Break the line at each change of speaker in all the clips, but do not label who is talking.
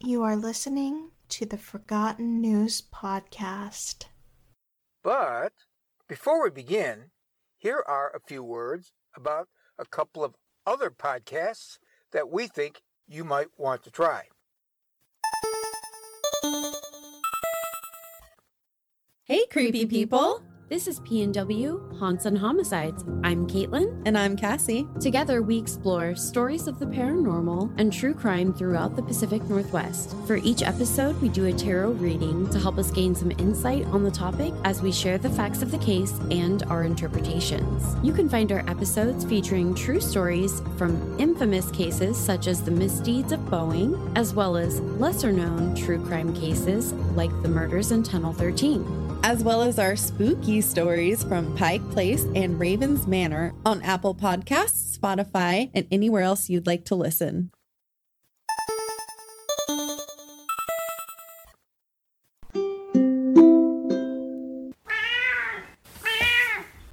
You are listening to the Forgotten News Podcast.
But before we begin, here are a few words about a couple of other podcasts that we think you might want to try.
Hey, creepy people! This is PNW Haunts and Homicides. I'm Caitlin.
And I'm Cassie.
Together, we explore stories of the paranormal and true crime throughout the Pacific Northwest. For each episode, we do a tarot reading to help us gain some insight on the topic as we share the facts of the case and our interpretations. You can find our episodes featuring true stories from infamous cases such as the misdeeds of Boeing, as well as lesser known true crime cases like the murders in Tunnel 13
as well as our spooky stories from Pike Place and Ravens Manor on Apple Podcasts, Spotify, and anywhere else you'd like to listen.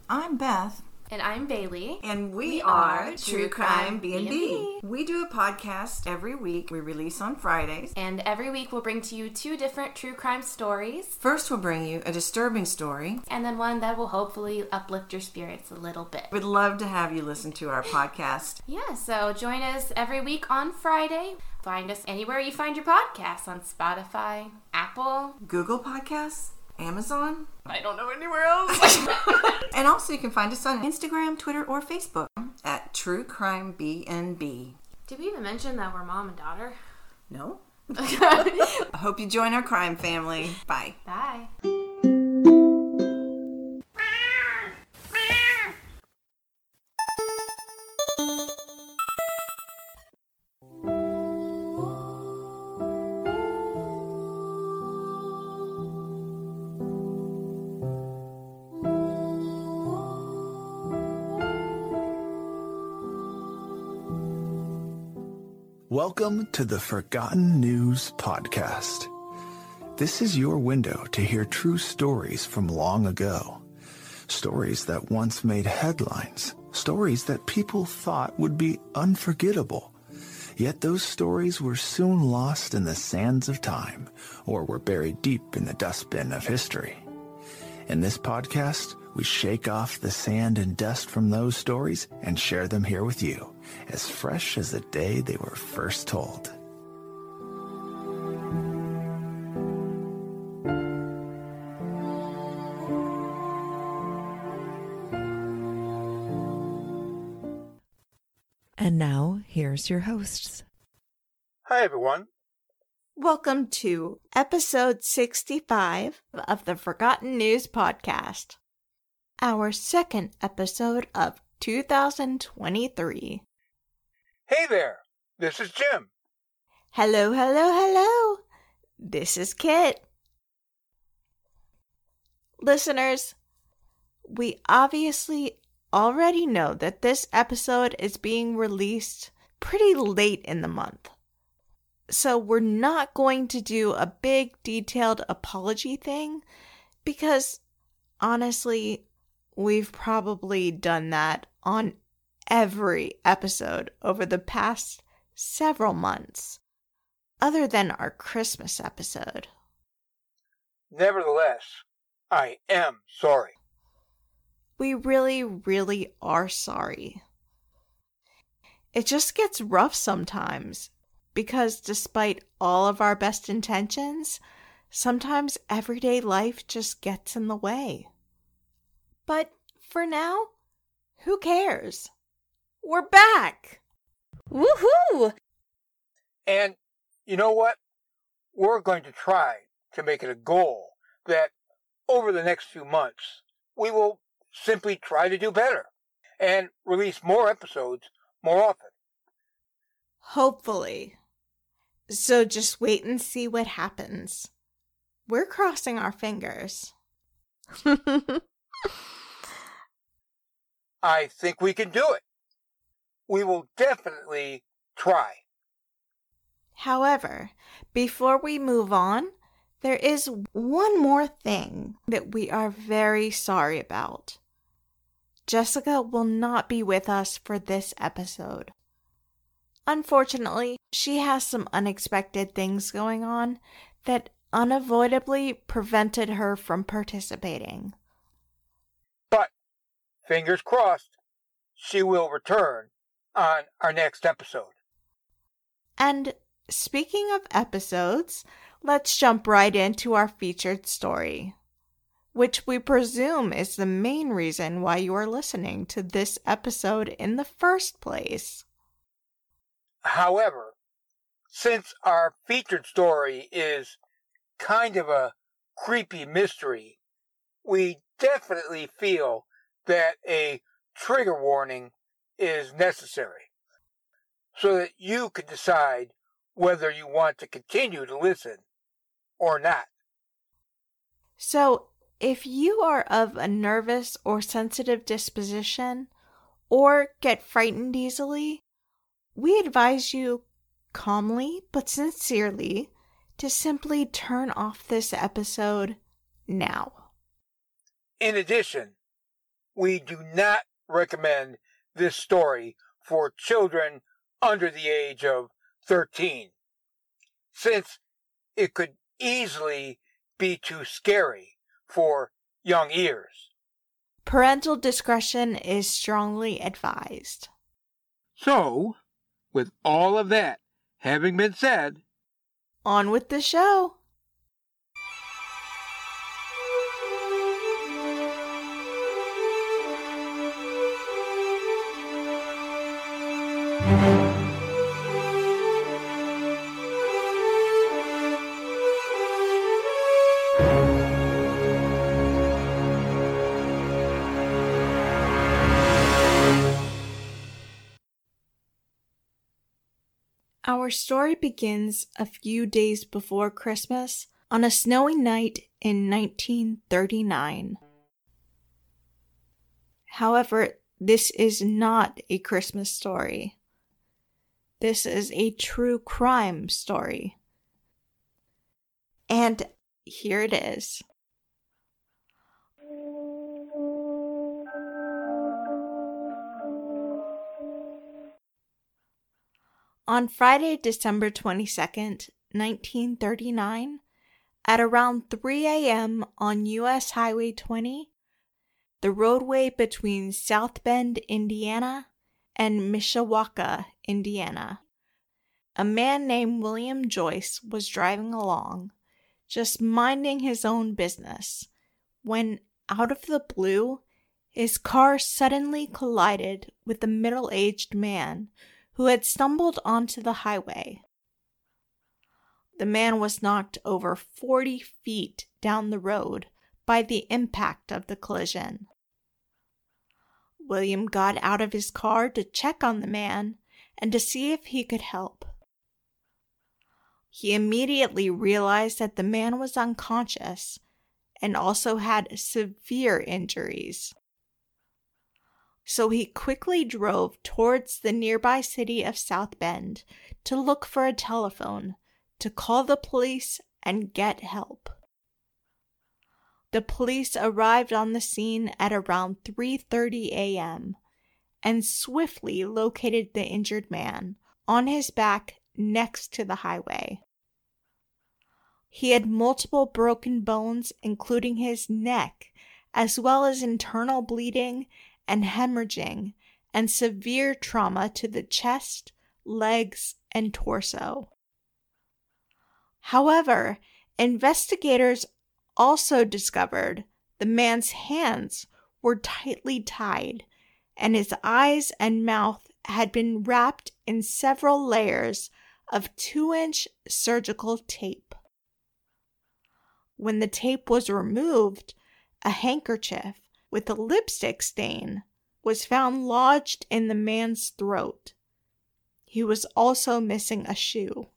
I'm Beth.
And I'm Bailey.
And we, we are, are True Crime B&B. We do a podcast every week. We release on Fridays.
And every week we'll bring to you two different true crime stories.
First we'll bring you a disturbing story.
And then one that will hopefully uplift your spirits a little bit.
We'd love to have you listen to our podcast.
yeah, so join us every week on Friday. Find us anywhere you find your podcasts on Spotify, Apple,
Google Podcasts, Amazon.
I don't know anywhere else.
and also, you can find us on Instagram, Twitter, or Facebook at True Crime BNB.
Did we even mention that we're mom and daughter?
No. I hope you join our crime family. Bye.
Bye.
Welcome to the Forgotten News Podcast. This is your window to hear true stories from long ago. Stories that once made headlines. Stories that people thought would be unforgettable. Yet those stories were soon lost in the sands of time or were buried deep in the dustbin of history. In this podcast, we shake off the sand and dust from those stories and share them here with you, as fresh as the day they were first told.
And now, here's your hosts.
Hi, everyone.
Welcome to episode 65 of the Forgotten News Podcast, our second episode of 2023.
Hey there, this is Jim.
Hello, hello, hello. This is Kit. Listeners, we obviously already know that this episode is being released pretty late in the month. So we're not going to do a big detailed apology thing because honestly, we've probably done that on every episode over the past several months, other than our Christmas episode.
Nevertheless, I am sorry.
We really, really are sorry. It just gets rough sometimes because despite all of our best intentions, sometimes everyday life just gets in the way. But for now, who cares? We're back!
Woohoo!
And you know what? We're going to try to make it a goal that over the next few months, we will simply try to do better and release more episodes more often.
Hopefully. So just wait and see what happens. We're crossing our fingers.
I think we can do it. We will definitely try.
However, before we move on, there is one more thing that we are very sorry about. Jessica will not be with us for this episode. Unfortunately, she has some unexpected things going on that unavoidably prevented her from participating.
But, fingers crossed, she will return on our next episode.
And speaking of episodes, let's jump right into our featured story, which we presume is the main reason why you are listening to this episode in the first place.
However, since our featured story is kind of a creepy mystery, we definitely feel that a trigger warning is necessary so that you can decide whether you want to continue to listen or not.
So, if you are of a nervous or sensitive disposition or get frightened easily, we advise you calmly but sincerely to simply turn off this episode now.
In addition, we do not recommend this story for children under the age of 13, since it could easily be too scary for young ears.
Parental discretion is strongly advised.
So, with all of that having been said,
on with the show. Our story begins a few days before Christmas on a snowy night in 1939. However, this is not a Christmas story. This is a true crime story. And here it is. On Friday, December 22nd, 1939, at around 3 a.m. on U.S. Highway 20, the roadway between South Bend, Indiana, and Mishawaka, Indiana, a man named William Joyce was driving along, just minding his own business, when, out of the blue, his car suddenly collided with a middle aged man who had stumbled onto the highway. The man was knocked over 40 feet down the road by the impact of the collision. William got out of his car to check on the man and to see if he could help. He immediately realized that the man was unconscious and also had severe injuries so he quickly drove towards the nearby city of South Bend to look for a telephone to call the police and get help. The police arrived on the scene at around 3:30 a.m. and swiftly located the injured man on his back next to the highway. He had multiple broken bones including his neck as well as internal bleeding and hemorrhaging and severe trauma to the chest, legs, and torso. However, investigators also discovered the man's hands were tightly tied and his eyes and mouth had been wrapped in several layers of two inch surgical tape. When the tape was removed, a handkerchief with a lipstick stain was found lodged in the man's throat. He was also missing a shoe.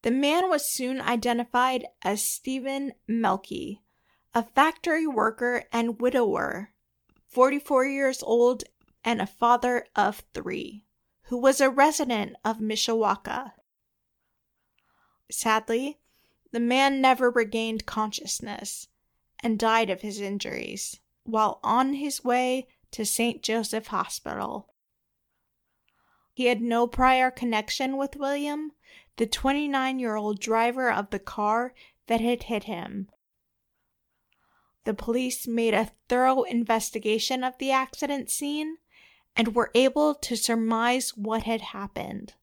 The man was soon identified as Stephen Mielke, a factory worker and widower, 44 years old and a father of three, who was a resident of Mishawaka. Sadly, the man never regained consciousness and died of his injuries while on his way to St. Joseph Hospital. He had no prior connection with William, the 29 year old driver of the car that had hit him. The police made a thorough investigation of the accident scene and were able to surmise what had happened.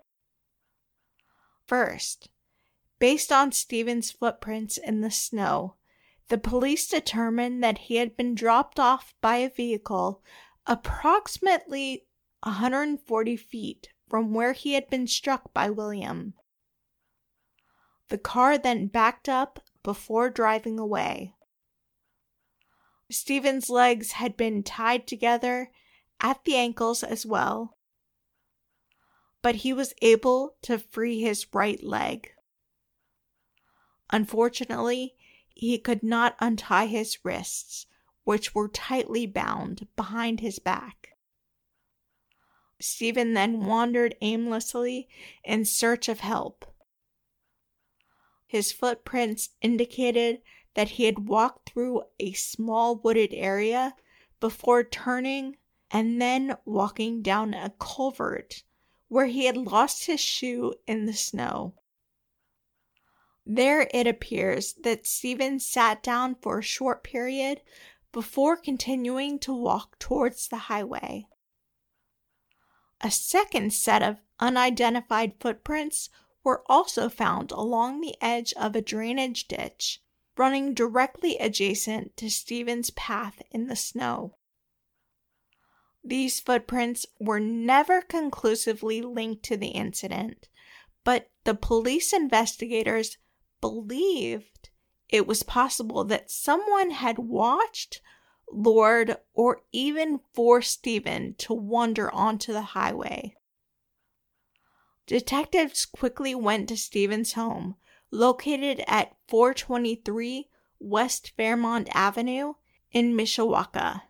First, based on Stephen's footprints in the snow, the police determined that he had been dropped off by a vehicle approximately 140 feet from where he had been struck by William. The car then backed up before driving away. Stephen's legs had been tied together at the ankles as well, but he was able to free his right leg. Unfortunately, he could not untie his wrists, which were tightly bound behind his back. Stephen then wandered aimlessly in search of help. His footprints indicated that he had walked through a small wooded area before turning and then walking down a culvert where he had lost his shoe in the snow. There it appears that Stephen sat down for a short period before continuing to walk towards the highway. A second set of unidentified footprints were also found along the edge of a drainage ditch running directly adjacent to Stephen's path in the snow. These footprints were never conclusively linked to the incident, but the police investigators believed it was possible that someone had watched, lured, or even forced Stephen to wander onto the highway. Detectives quickly went to Stephen's home, located at 423 West Fairmont Avenue in Mishawaka.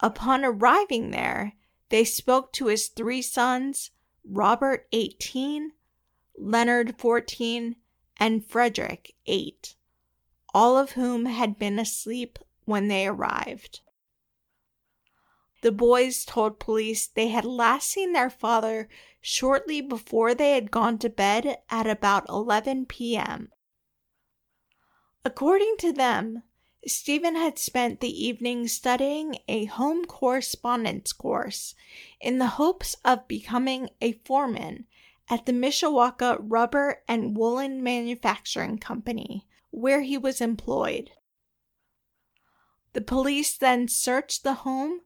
Upon arriving there, they spoke to his three sons, Robert, 18, Leonard, 14, and Frederick, 8, all of whom had been asleep when they arrived. The boys told police they had last seen their father shortly before they had gone to bed at about 11 p.m. According to them, Stephen had spent the evening studying a home correspondence course in the hopes of becoming a foreman at the Mishawaka Rubber and Woolen Manufacturing Company, where he was employed. The police then searched the home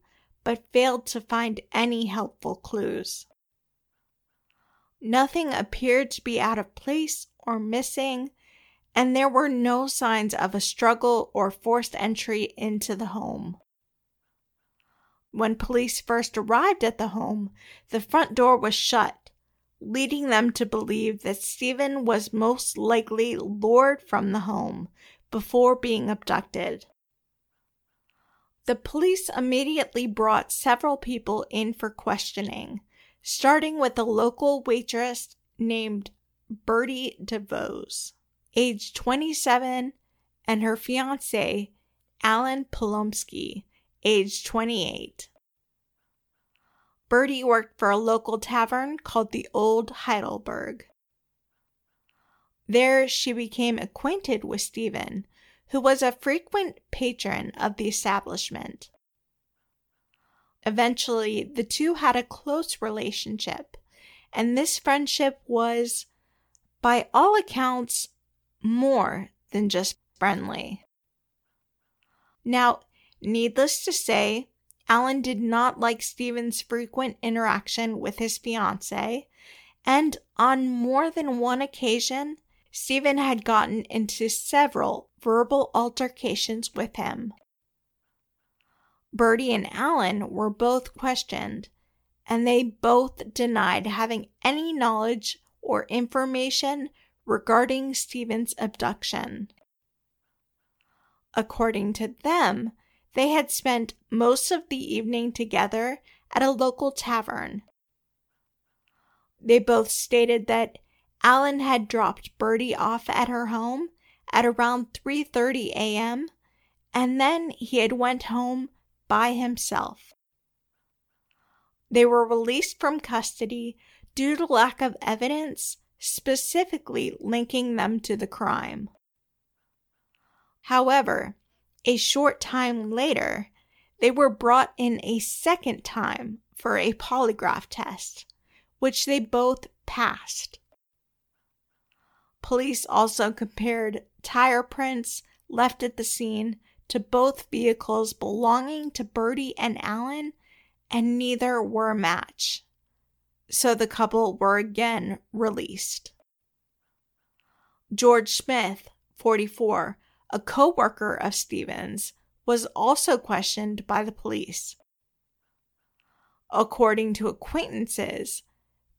but failed to find any helpful clues. Nothing appeared to be out of place or missing, and there were no signs of a struggle or forced entry into the home. When police first arrived at the home, the front door was shut, leading them to believe that Stephen was most likely lured from the home before being abducted. The police immediately brought several people in for questioning, starting with a local waitress named Bertie DeVos age 27, and her fiance, Alan Polomsky, age 28. Bertie worked for a local tavern called the Old Heidelberg. There, she became acquainted with Stephen, who was a frequent patron of the establishment. Eventually, the two had a close relationship, and this friendship was, by all accounts, more than just friendly. Now, needless to say, Alan did not like Stephen's frequent interaction with his fiancee, and on more than one occasion, Stephen had gotten into several verbal altercations with him. Bertie and Alan were both questioned, and they both denied having any knowledge or information regarding Stephen's abduction. According to them, they had spent most of the evening together at a local tavern. They both stated that Alan had dropped Bertie off at her home at around 3:30 a.m. and then he had went home by himself. They were released from custody due to lack of evidence specifically linking them to the crime. However, a short time later, they were brought in a second time for a polygraph test, which they both passed. Police also compared tire prints left at the scene to both vehicles belonging to Birdie and Allen, and neither were a match. So the couple were again released. George Smith, 44, a co worker of Stevens, was also questioned by the police. According to acquaintances,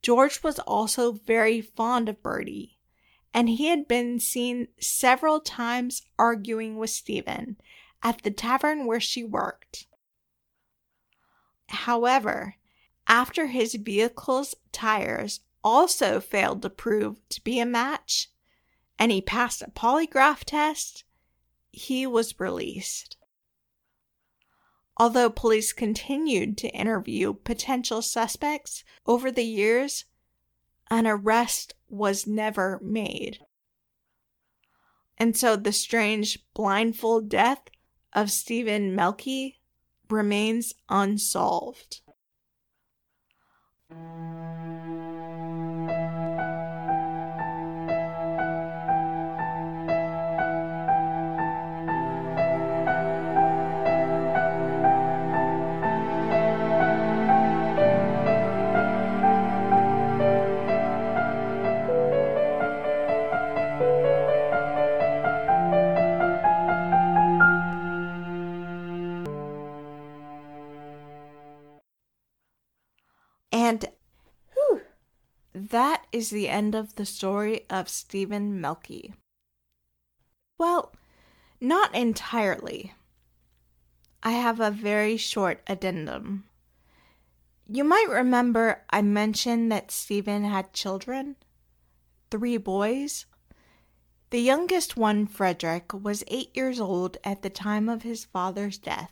George was also very fond of Birdie, and he had been seen several times arguing with Stephen at the tavern where she worked. However, after his vehicle's tires also failed to prove to be a match, and he passed a polygraph test, he was released. Although police continued to interview potential suspects over the years, an arrest was never made. And so the strange blindfold death of Stephen Mielke remains unsolved. That is the end of the story of Stephen Mielke. Well, not entirely. I have a very short addendum. You might remember I mentioned that Stephen had children three boys. The youngest one, Frederick, was eight years old at the time of his father's death.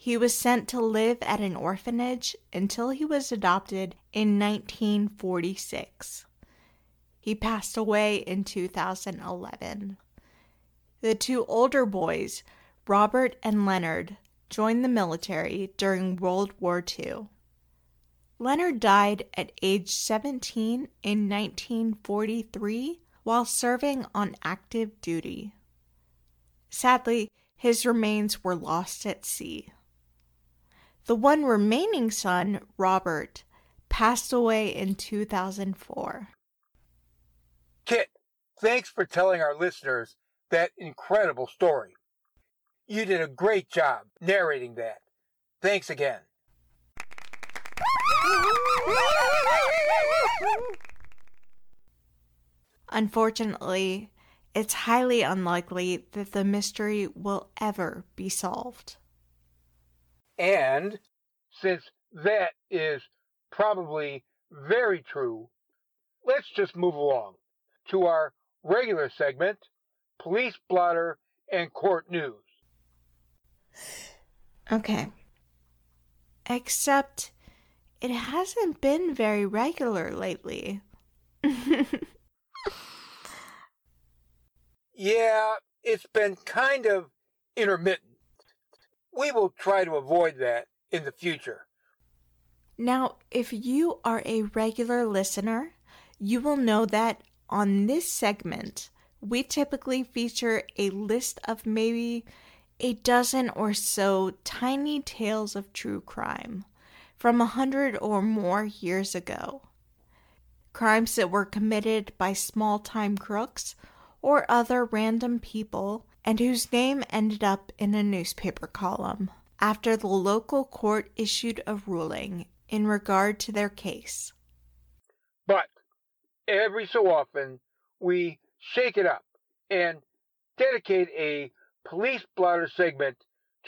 He was sent to live at an orphanage until he was adopted in 1946. He passed away in 2011. The two older boys, Robert and Leonard, joined the military during World War II. Leonard died at age 17 in 1943 while serving on active duty. Sadly, his remains were lost at sea. The one remaining son, Robert, passed away in 2004.
Kit, thanks for telling our listeners that incredible story. You did a great job narrating that. Thanks again.
Unfortunately, it's highly unlikely that the mystery will ever be solved.
And since that is probably very true, let's just move along to our regular segment Police Blotter and Court News.
Okay. Except it hasn't been very regular lately.
yeah, it's been kind of intermittent. We will try to avoid that in the future.
Now, if you are a regular listener, you will know that on this segment, we typically feature a list of maybe a dozen or so tiny tales of true crime from a hundred or more years ago. Crimes that were committed by small time crooks or other random people and whose name ended up in a newspaper column after the local court issued a ruling in regard to their case.
But every so often, we shake it up and dedicate a police blotter segment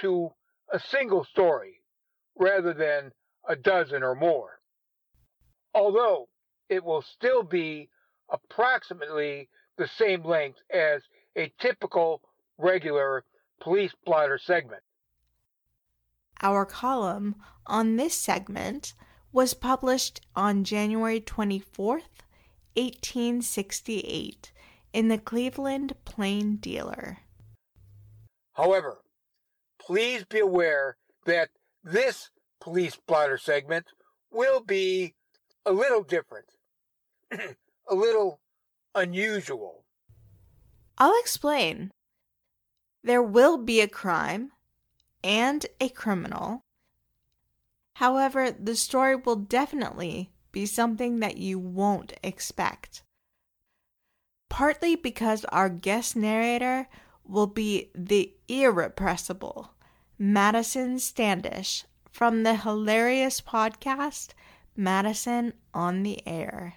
to a single story rather than a dozen or more. Although it will still be approximately the same length as a typical regular police blotter segment.
our column on this segment was published on January 24th, 1868, in the Cleveland Plain Dealer.
However, please be aware that this police blotter segment will be a little different, a little unusual.
I'll explain. There will be a crime and a criminal. However, the story will definitely be something that you won't expect. Partly because our guest narrator will be the irrepressible Madison Standish from the hilarious podcast Madison on the Air.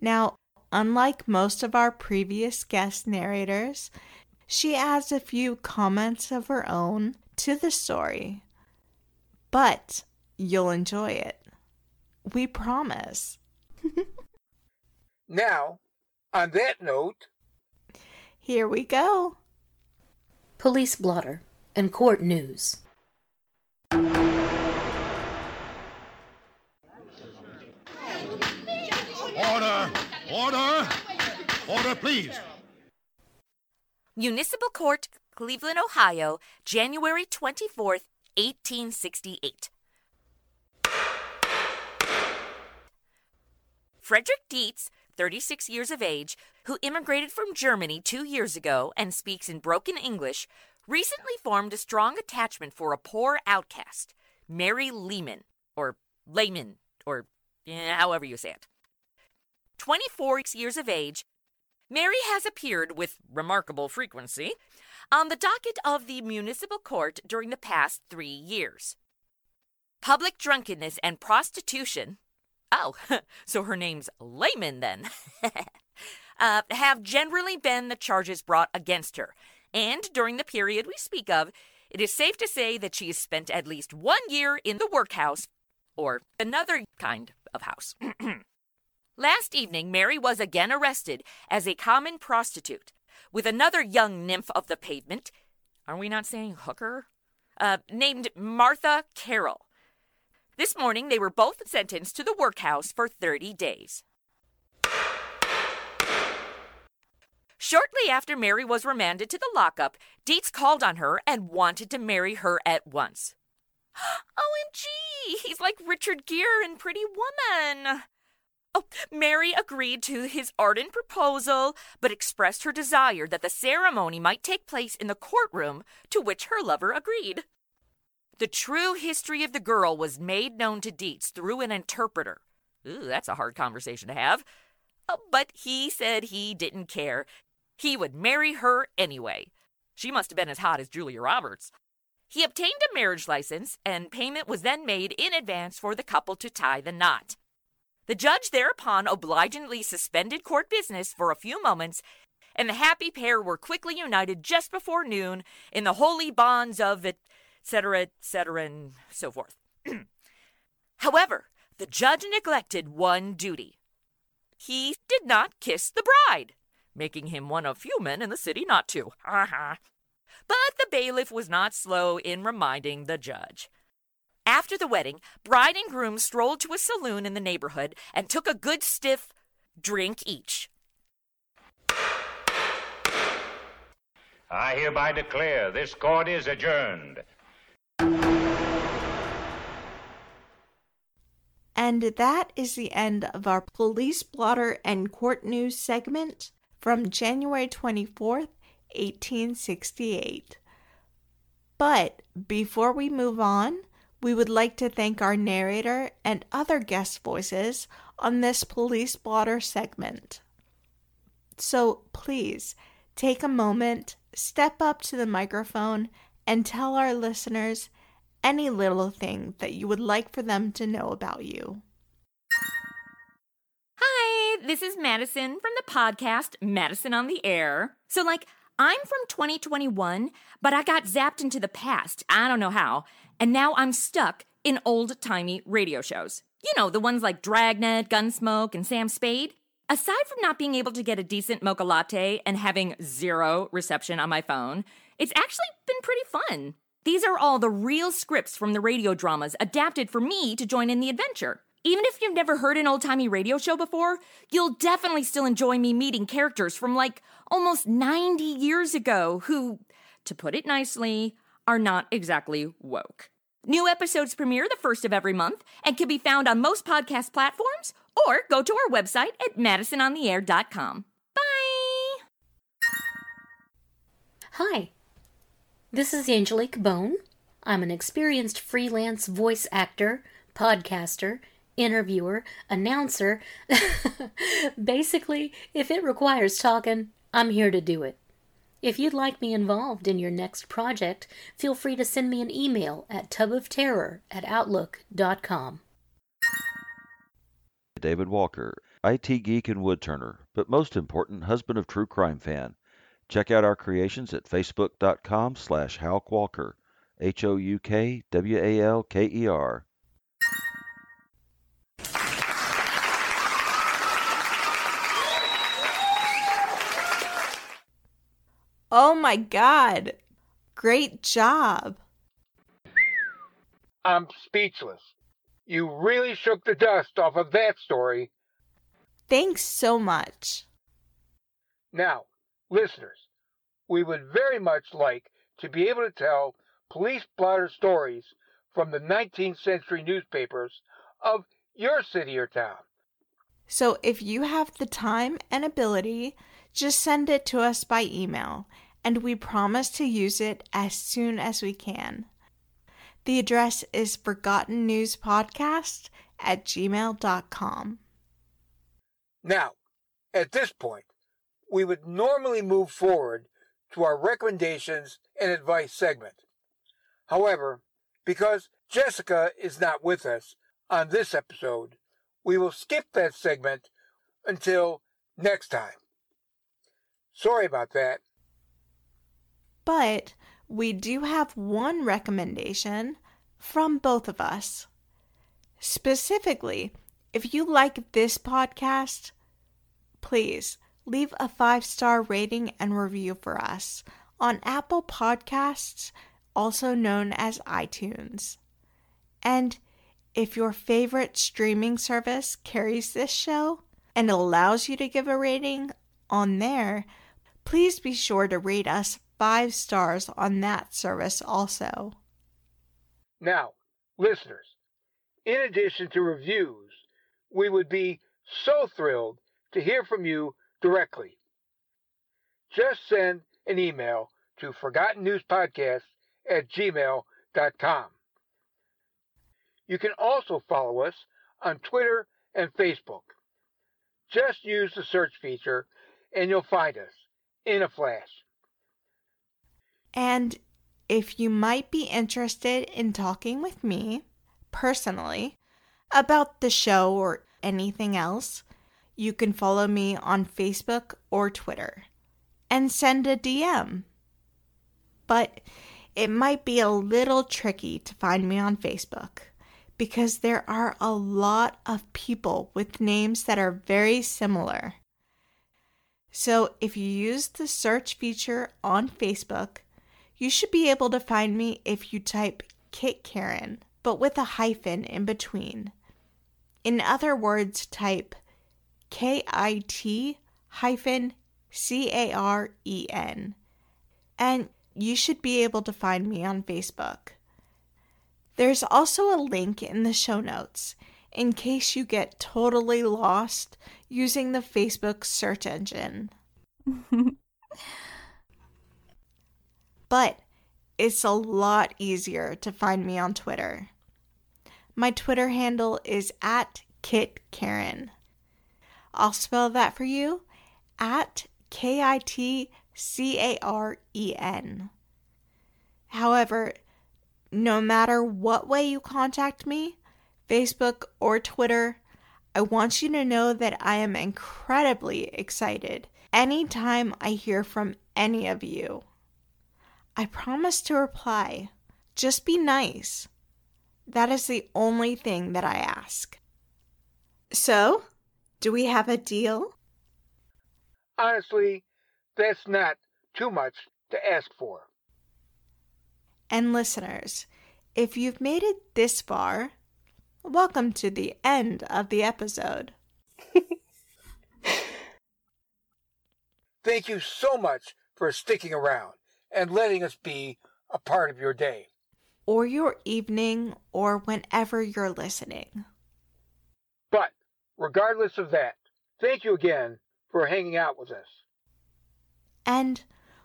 Now, unlike most of our previous guest narrators, she adds a few comments of her own to the story. But you'll enjoy it. We promise.
now, on that note,
here we go.
Police blotter and court news.
Order! Order! Order, please!
Municipal Court, Cleveland, Ohio, January 24th, 1868. Frederick Dietz, 36 years of age, who immigrated from Germany two years ago and speaks in broken English, recently formed a strong attachment for a poor outcast, Mary Lehman, or Lehman, or eh, however you say it. 24 years of age, Mary has appeared with remarkable frequency on the docket of the municipal court during the past three years. Public drunkenness and prostitution. Oh, so her name's Layman then. uh, have generally been the charges brought against her. And during the period we speak of, it is safe to say that she has spent at least one year in the workhouse, or another kind of house. Last evening, Mary was again arrested as a common prostitute with another young nymph of the pavement. Are we not saying hooker? Uh, named Martha Carroll. This morning, they were both sentenced to the workhouse for 30 days. Shortly after Mary was remanded to the lockup, Dietz called on her and wanted to marry her at once. OMG! He's like Richard Gere in Pretty Woman. Oh, Mary agreed to his ardent proposal, but expressed her desire that the ceremony might take place in the courtroom, to which her lover agreed. The true history of the girl was made known to Dietz through an interpreter. Ooh, that's a hard conversation to have. Oh, but he said he didn't care. He would marry her anyway. She must have been as hot as Julia Roberts. He obtained a marriage license, and payment was then made in advance for the couple to tie the knot. The judge thereupon obligingly suspended court business for a few moments, and the happy pair were quickly united just before noon in the holy bonds of etc., etc., and so forth. However, the judge neglected one duty. He did not kiss the bride, making him one of few men in the city not to. but the bailiff was not slow in reminding the judge. After the wedding, bride and groom strolled to a saloon in the neighborhood and took a good stiff drink each.
I hereby declare this court is adjourned.
And that is the end of our police blotter and court news segment from January 24th, 1868. But before we move on, we would like to thank our narrator and other guest voices on this police blotter segment. So please take a moment, step up to the microphone, and tell our listeners any little thing that you would like for them to know about you.
Hi, this is Madison from the podcast Madison on the Air. So, like, I'm from 2021, but I got zapped into the past. I don't know how and now I'm stuck in old timey radio shows. You know, the ones like Dragnet, Gunsmoke, and Sam Spade. Aside from not being able to get a decent mocha latte and having zero reception on my phone, it's actually been pretty fun. These are all the real scripts from the radio dramas adapted for me to join in the adventure. Even if you've never heard an old timey radio show before, you'll definitely still enjoy me meeting characters from like almost 90 years ago who, to put it nicely, are not exactly woke. New episodes premiere the first of every month and can be found on most podcast platforms or go to our website at madisonontheair.com. Bye!
Hi, this is Angelique Bone. I'm an experienced freelance voice actor, podcaster, interviewer, announcer. Basically, if it requires talking, I'm here to do it. If you'd like me involved in your next project, feel free to send me an email at tubofterror at outlook.com.
David Walker, IT geek and woodturner, but most important, husband of true crime fan. Check out our creations at facebook.com slash houkwalker, H-O-U-K-W-A-L-K-E-R.
Oh my god. Great job.
I'm speechless. You really shook the dust off of that story.
Thanks so much.
Now, listeners, we would very much like to be able to tell police blotter stories from the 19th century newspapers of your city or town.
So if you have the time and ability, just send it to us by email, and we promise to use it as soon as we can. The address is forgottennewspodcast at gmail.com.
Now, at this point, we would normally move forward to our recommendations and advice segment. However, because Jessica is not with us on this episode, we will skip that segment until next time. Sorry about that.
But we do have one recommendation from both of us. Specifically, if you like this podcast, please leave a five star rating and review for us on Apple Podcasts, also known as iTunes. And if your favorite streaming service carries this show and allows you to give a rating on there, please be sure to rate us five stars on that service also.
Now, listeners, in addition to reviews, we would be so thrilled to hear from you directly. Just send an email to forgottennewspodcast at gmail.com. You can also follow us on Twitter and Facebook. Just use the search feature and you'll find us in a flash.
And if you might be interested in talking with me personally about the show or anything else, you can follow me on Facebook or Twitter and send a DM. But it might be a little tricky to find me on Facebook because there are a lot of people with names that are very similar. So if you use the search feature on Facebook, you should be able to find me if you type Kit Caren, but with a hyphen in between. In other words, type K I T hyphen C A R E N. And you should be able to find me on Facebook. There's also a link in the show notes in case you get totally lost using the Facebook search engine. but it's a lot easier to find me on Twitter. My Twitter handle is at Kit Caren. I'll spell that for you at K I T C A R E N. However, no matter what way you contact me, Facebook or Twitter, I want you to know that I am incredibly excited anytime I hear from any of you. I promise to reply. Just be nice. That is the only thing that I ask. So, do we have a deal?
Honestly, that's not too much to ask for.
And listeners, if you've made it this far, welcome to the end of the episode.
Thank you so much for sticking around and letting us be a part of your day.
Or your evening, or whenever you're listening.
But regardless of that, thank you again for hanging out with us.
And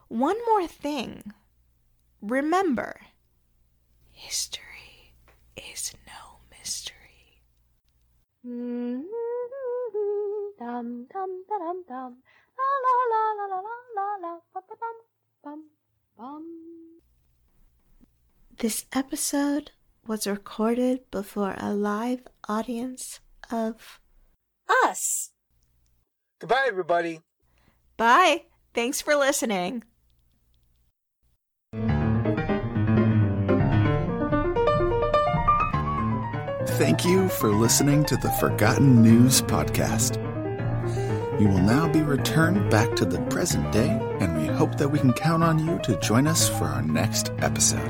one more thing. Remember, history is no mystery. Mm-hmm.
Dum dum dum dum. La la la la la la la bum bum bum bum.
This episode was recorded before a live audience of
us.
Goodbye, everybody.
Bye. Thanks for listening.
Thank you for listening to the Forgotten News Podcast. You will now be returned back to the present day, and we hope that we can count on you to join us for our next episode.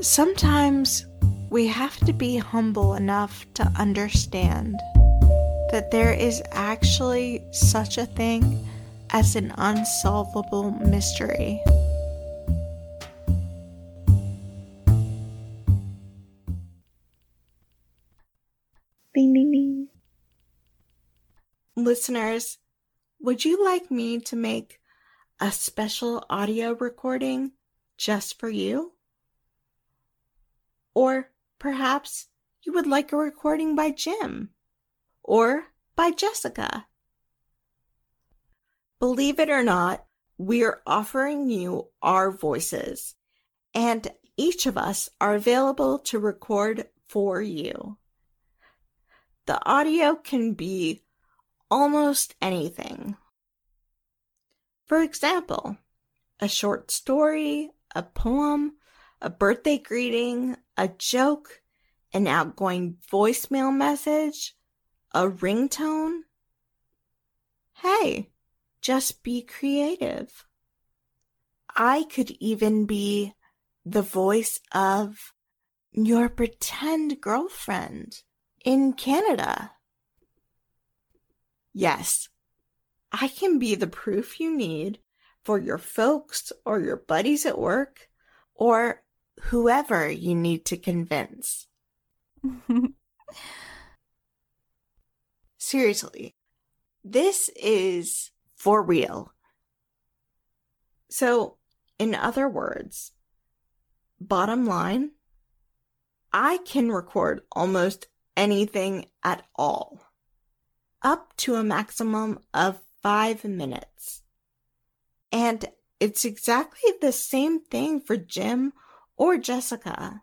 Sometimes we have to be humble enough to understand that there is actually such a thing as an unsolvable mystery. Ding, ding, ding. Listeners, would you like me to make a special audio recording just for you? Or perhaps you would like a recording by Jim or by Jessica. Believe it or not, we're offering you our voices, and each of us are available to record for you. The audio can be almost anything. For example, a short story, a poem, a birthday greeting, a joke, an outgoing voicemail message, a ringtone? Hey, just be creative. I could even be the voice of your pretend girlfriend in Canada. Yes, I can be the proof you need for your folks or your buddies at work or whoever you need to convince. Seriously, this is for real. So, in other words, bottom line, I can record almost anything at all, up to a maximum of five minutes. And it's exactly the same thing for Jim or Jessica.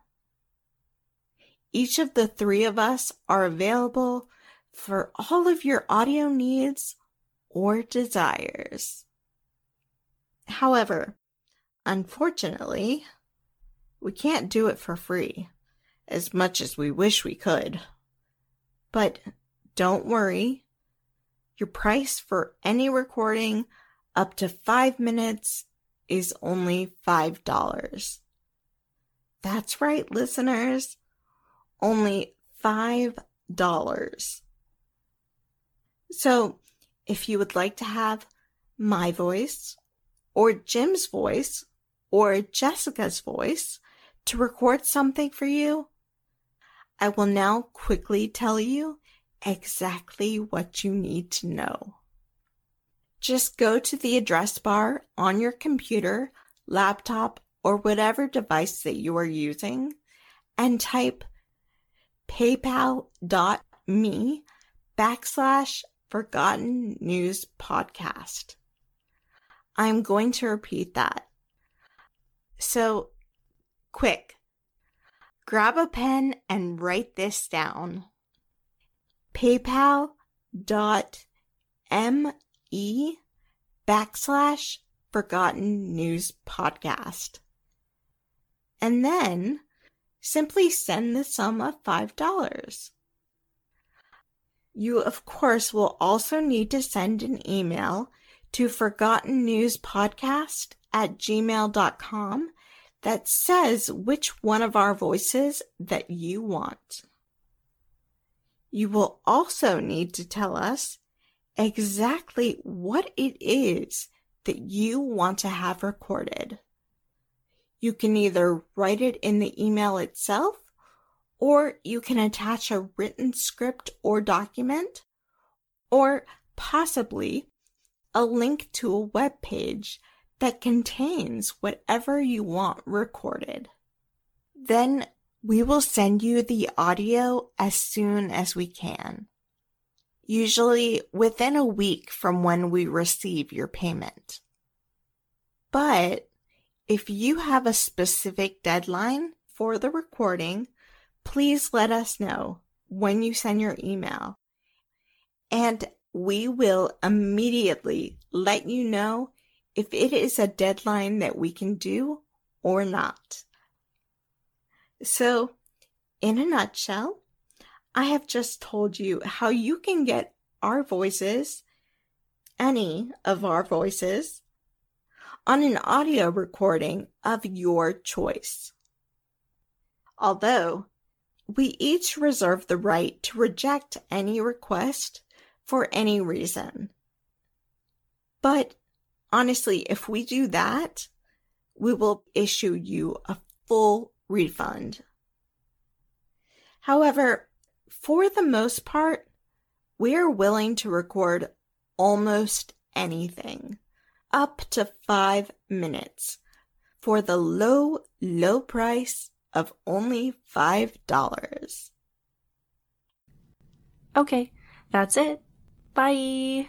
Each of the three of us are available for all of your audio needs or desires. However, unfortunately, we can't do it for free as much as we wish we could. But don't worry, your price for any recording up to five minutes is only $5. That's right, listeners. Only $5. So, if you would like to have my voice, or Jim's voice, or Jessica's voice to record something for you, I will now quickly tell you exactly what you need to know. Just go to the address bar on your computer, laptop, or whatever device that you are using and type paypal.me backslash forgotten news podcast. I'm going to repeat that. So, quick, grab a pen and write this down. PayPal.me backslash forgotten news podcast. And then simply send the sum of $5. You, of course, will also need to send an email to Forgotten News Podcast at gmail.com that says which one of our voices that you want. You will also need to tell us exactly what it is that you want to have recorded. You can either write it in the email itself or you can attach a written script or document or possibly a link to a web page that contains whatever you want recorded. Then we will send you the audio as soon as we can, usually within a week from when we receive your payment. But if you have a specific deadline for the recording, please let us know when you send your email. And we will immediately let you know if it is a deadline that we can do or not. So, in a nutshell, I have just told you how you can get our voices, any of our voices, on an audio recording of your choice. Although we each reserve the right to reject any request for any reason. But honestly, if we do that, we will issue you a full refund. However, for the most part, we are willing to record almost anything, up to five minutes, for the low, low price of only $5.
Okay, that's it. Bye.